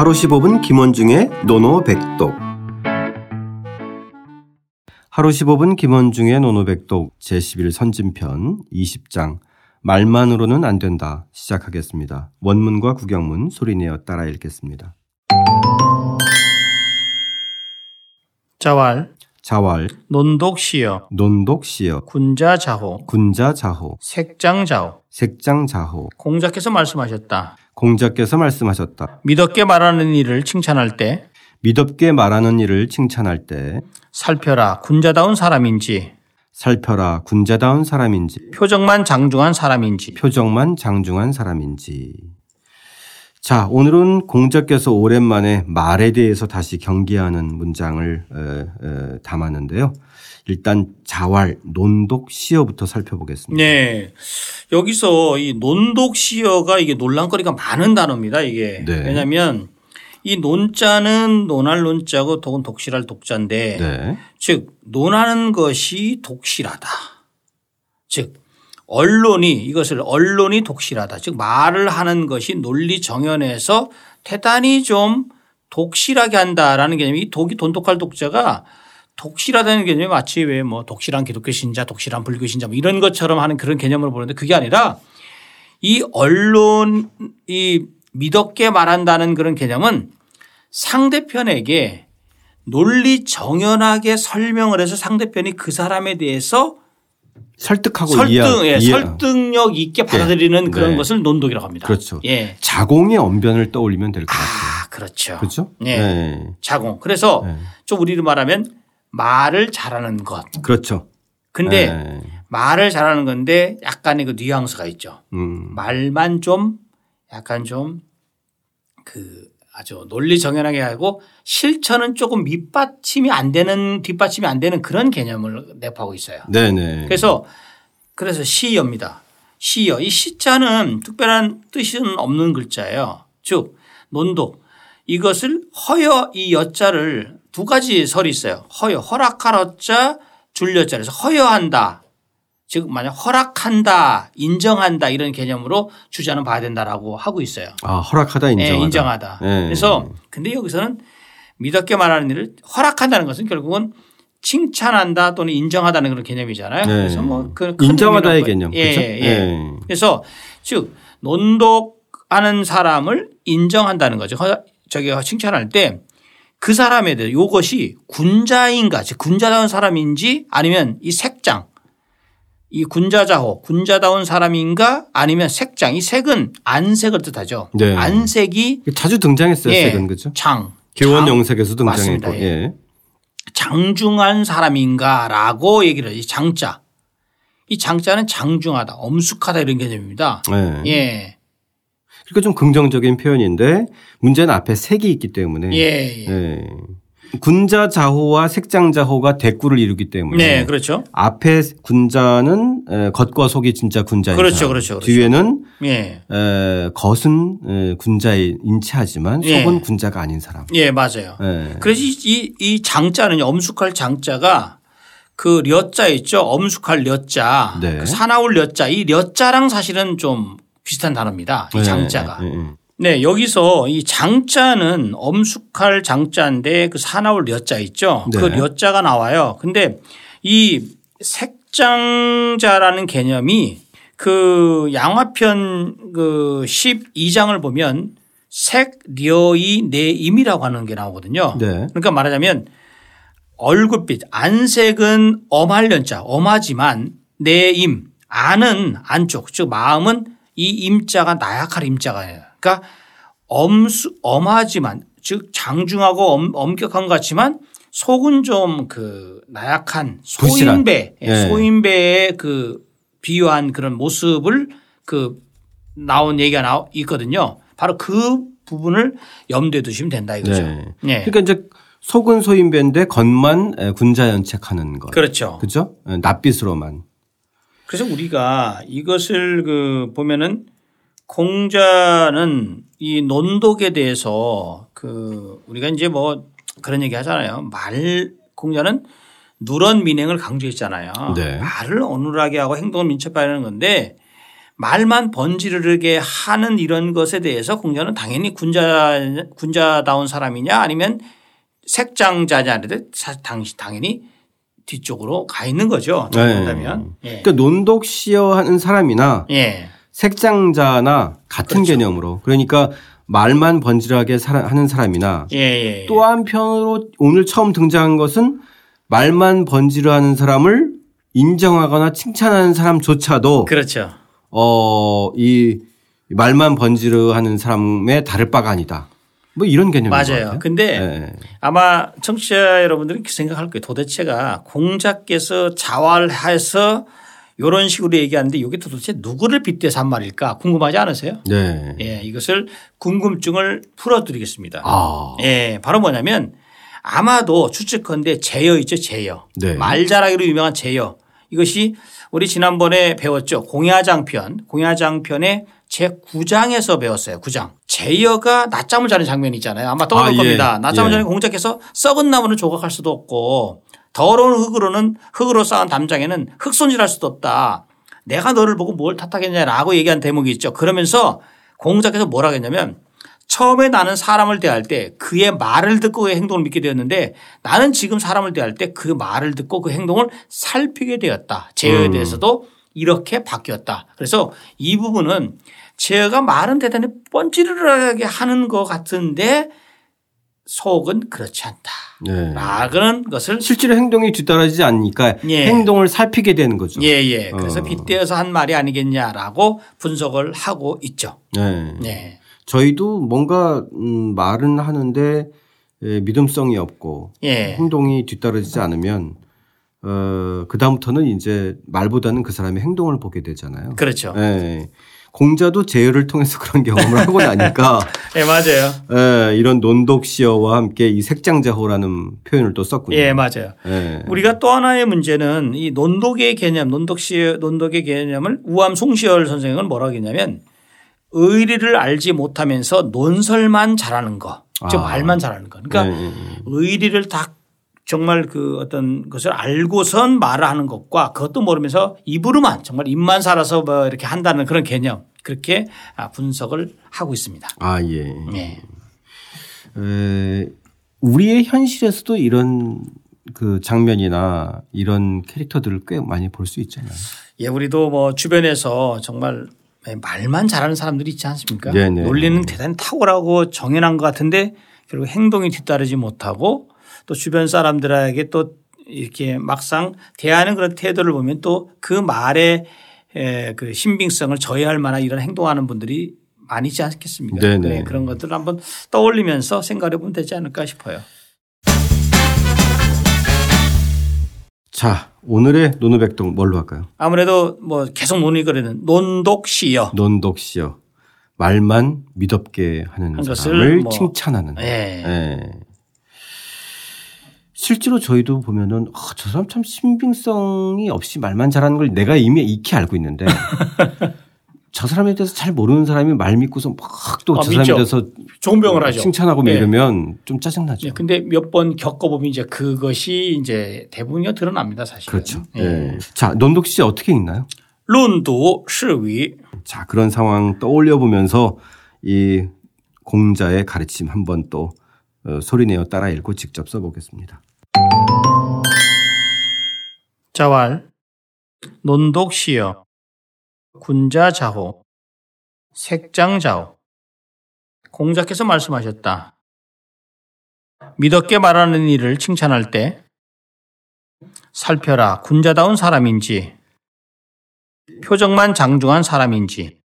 하루 15분 김원중의 노노백독 하루 15분 김원중의 노노백독 제11 선진편 20장 말만으로는 안 된다 시작하겠습니다. 원문과 구경문 소리내어 따라 읽겠습니다. 자왈 자왈 논독시여. 논독시여. 군자자호. 군자자호. 색장자호. 색장자호. 공자께서 말씀하셨다. 공자께서 말씀하셨다. 믿었게 말하는 일을 칭찬할 때 믿었게 말하는 일을 칭찬할 때 살펴라 군자다운 사람인지 살펴라 군자다운 사람인지 표정만 장중한 사람인지. 표정만 장중한 사람인지 자 오늘은 공자께서 오랜만에 말에 대해서 다시 경계하는 문장을 에, 에, 담았는데요. 일단 자왈 논독 시어부터 살펴보겠습니다. 네. 여기서 이 논독시여가 이게 논란거리가 많은 단어입니다. 이게 네. 왜냐하면 이 논자는 논할 논자고 독은 독실할 독자인데 네. 즉 논하는 것이 독실하다. 즉 언론이 이것을 언론이 독실하다. 즉 말을 하는 것이 논리 정연에서 대단히 좀 독실하게 한다라는 개념이 이 독이 돈독할 독자가 독실하다는 개념이 마치 왜 뭐 독실한 기독교 신자, 독실한 불교 신자 뭐 이런 것처럼 하는 그런 개념을 보는데 그게 아니라 이 언론이 믿었게 말한다는 그런 개념은 상대편에게 논리 정연하게 설명을 해서 상대편이 그 사람에 대해서 설득하고 설득, 이해, 예, 이해- 설득력 있게 받아들이는 그런 네. 것을 논독이라고 합니다. 그렇죠. 예. 자공의 언변을 떠올리면 될 것 같아요. 아, 그렇죠. 그렇죠? 예. 네. 자공. 그래서 네. 좀 우리로 말하면 말을 잘하는 것. 그렇죠. 근데 네. 말을 잘하는 건데 약간의 그 뉘앙스가 있죠. 음. 말만 좀 약간 좀 그 아주 논리 정연하게 하고 실천은 조금 밑받침이 안 되는 뒷받침이 안 되는 그런 개념을 내포하고 있어요. 네네. 그래서 그래서 시여입니다. 시여. 이 시자는 특별한 뜻은 없는 글자예요. 즉 논독 이것을 허여 이 여자를 두 가지 설이 있어요. 허여 허락할 어자 줄여자 그래서 허여한다. 즉 만약 허락한다 인정한다 이런 개념으로 주자는 봐야 된다라고 하고 있어요. 아, 허락하다 인정하다. 예, 인정하다. 예. 그래서 근데 여기서는 믿었게 말하는 일을 허락한다는 것은 결국은 칭찬한다 또는 인정하다는 그런 개념이잖아요. 네. 그래서 뭐그 큰 인정하다의 개념. 예, 그렇죠? 예, 예. 예. 그래서 즉 논독하는 사람을 인정한다는 거죠. 허- 저기 칭찬할 때 그 사람에 대해 이것이 군자인가, 즉 군자다운 사람인지 아니면 이 색장, 이 군자자호, 군자다운 사람인가 아니면 색장, 이 색은 안색을 뜻하죠. 네. 안색이 자주 등장했어요, 예, 색은 그죠? 장, 교원 장, 영색에서. 등장했고. 예. 장중한 사람인가라고 얘기를. 이 장자. 이 장자는 장중하다, 엄숙하다 이런 개념입니다. 예. 예. 그러니까 좀 긍정적인 표현인데 문제는 앞에 색이 있기 때문에 예. 예. 예. 군자 자호와 색장 자호가 대꾸를 이루기 때문에 네, 그렇죠. 앞에 군자는 에, 겉과 속이 진짜 군자인 그렇죠. 그렇죠, 그렇죠. 뒤에는 예. 에, 겉은 에, 군자의 인체하지만 예. 속은 군자가 아닌 사람. 예, 맞아요. 예. 그래서 이, 이, 이 장자는 엄숙할 장자가 그 려자 있죠. 엄숙할 려자. 네. 그 사나울 려자. 이 려자랑 사실은 좀 비슷한 단어입니다. 이 예, 장자가. 예, 예. 네, 여기서 이 장자는 엄숙할 장자인데 그 사나울 려자 있죠. 그 네. 려자가 나와요. 근데 이 색장자라는 개념이 그 양화편 그 12장을 보면 색 려이 내임이라고 하는 게 나오거든요. 네. 그러니까 말하자면 얼굴빛 안색은 엄할 연자 엄하지만 내임 안은 안쪽 즉 마음은 이 임자가 나약할 임자가예요. 그러니까 엄수 엄하지만 즉 장중하고 엄, 엄격한 것 같지만 속은 좀 그 나약한. 소인배 예, 예. 소인배의 그 비유한 그런 모습을 그 나온 얘기가 나 있거든요. 바로 그 부분을 염두에 두시면 된다 이거죠. 네. 네. 그러니까 이제 속은 소인배인데 겉만 에, 군자연책하는 것. 그렇죠. 그죠? 에, 낯빛으로만. 그래서 우리가 이것을 그 보면은 공자는 이 논독에 대해서 그 우리가 이제 뭐 그런 얘기 하잖아요. 말 공자는 누런 민행을 강조했잖아요. 네. 말을 어눌하게 하고 행동을 민첩하게 하는 건데 말만 번지르르게 하는 이런 것에 대해서 공자는 당연히 군자 군자다운 사람이냐 아니면 색장자냐 당시 당연히 뒤쪽으로 가 있는 거죠. 네. 예. 그러니까 논독시어 하는 사람이나 예. 색장자나 같은 그렇죠. 개념으로 그러니까 말만 번지르하게 하는 사람이나 예, 예, 예. 또 한편으로 오늘 처음 등장한 것은 말만 번지르하는 사람을 인정하거나 칭찬하는 사람조차도 그렇죠. 어, 이 말만 번지르하는 사람의 다를 바가 아니다. 뭐 이런 개념인 맞아요. 근데 네. 아마 청취자 여러분들이 생각할 거예요. 도대체가 공자께서 자활해서 이런 식으로 얘기하는데 이게 도대체 누구를 빗대서 한 말일까 궁금하지 않으세요? 네. 예, 이것을 궁금증을 풀어드리겠습니다. 아. 예, 바로 뭐냐면 아마도 추측컨대 제여 있죠, 제여. 네. 말자라기로 유명한 제여. 이것이 우리 지난번에 배웠죠. 공야장편, 공야장편의 제 9장에서 배웠어요. 9장. 제여가 낮잠을 자는 장면이 있잖아요. 아마 떠오를 아, 예. 겁니다. 낮잠을 예. 자는 공작해서 썩은 나무는 조각할 수도 없고 더러운 흙으로는 흙으로 쌓은 담장에는 흙 손질할 수도 없다. 내가 너를 보고 뭘 탓하겠냐라고 얘기한 대목이 있죠. 그러면서 공작에서 뭐라 했냐면 처음에 나는 사람을 대할 때 그의 말을 듣고 그 행동을 믿게 되었는데 나는 지금 사람을 대할 때 그 말을 듣고 그 행동을 살피게 되었다. 제어에 음. 대해서도 이렇게 바뀌었다. 그래서 이 부분은 제어가 말은 대단히 뻔찌르르하게 하는 것 같은데 속은 그렇지 않다. 네. 라는 것을 실제로 행동이 뒤따라지지 않으니까 예. 행동을 살피게 되는 거죠. 예, 예. 그래서 어. 빗대어서 한 말이 아니겠냐라고 분석을 하고 있죠. 네. 네. 저희도 뭔가 음 말은 하는데 예, 믿음성이 없고 예. 행동이 뒤따르지 않으면 어 그다음부터는 이제 말보다는 그 사람의 행동을 보게 되잖아요. 그렇죠. 예. 공자도 제어를 통해서 그런 경험을 하고 나니까 예, 맞아요. 예, 이런 논독시어와 함께 이 색장자호라는 표현을 또 썼군요. 예, 맞아요. 예. 우리가 또 하나의 문제는 이 논독의 개념, 논독시 논독의 개념을 우암 송시열 선생은 뭐라고 했냐면 의리를 알지 못하면서 논설만 잘하는 거. 즉 아. 말만 잘하는 거. 그러니까 네. 네, 네. 의리를 딱 정말 그 어떤 것을 알고선 말을 하는 것과 그것도 모르면서 입으로만 정말 입만 살아서 뭐 이렇게 한다는 그런 개념 그렇게 아, 분석을 하고 있습니다. 아, 예. 네. 에, 우리의 현실에서도 이런 그 장면이나 이런 캐릭터들을 꽤 많이 볼 수 있잖아요. 예, 우리도 뭐 주변에서 정말 네, 말만 잘하는 사람들이 있지 않습니까? 네네. 논리는 대단히 탁월하고 정연한 것 같은데 결국 행동이 뒤따르지 못하고 또 주변 사람들에게 또 이렇게 막상 대하는 그런 태도를 보면 또 그 말의 그 신빙성을 저해할 만한 이런 행동하는 분들이 많이 있지 않겠습니까? 네네. 네, 그런 것들을 한번 떠올리면서 생각해 보면 되지 않을까 싶어요. 자, 오늘의 노노백동 뭘로 할까요? 아무래도 뭐 계속 논의거리는 논독시여. 논독시여. 말만 믿었게 하는 한 사람을 뭐 칭찬하는. 네. 네. 실제로 저희도 보면은 아, 저 사람 참 신빙성이 없이 말만 잘하는 걸 내가 이미 익히 알고 있는데 저 사람에 대해서 잘 모르는 사람이 말 믿고서 막 또저 아, 사람에 대해서 종병을 하죠. 칭찬하고 네. 이러면 좀 짜증나죠. 네. 근데 몇 번 겪어보면 이제 그것이 이제 대부분이 드러납니다 사실. 그렇죠. 네. 네. 자, 논독 씨 어떻게 읽나요? 론도 시위. 자, 그런 상황 떠올려 보면서 이 공자의 가르침 한번 또 어, 소리내어 따라 읽고 직접 써보겠습니다. 자왈 논독시여 군자자호, 색장자호. 공자께서 말씀하셨다. 믿었게 말하는 일을 칭찬할 때 살펴라 군자다운 사람인지 표정만 장중한 사람인지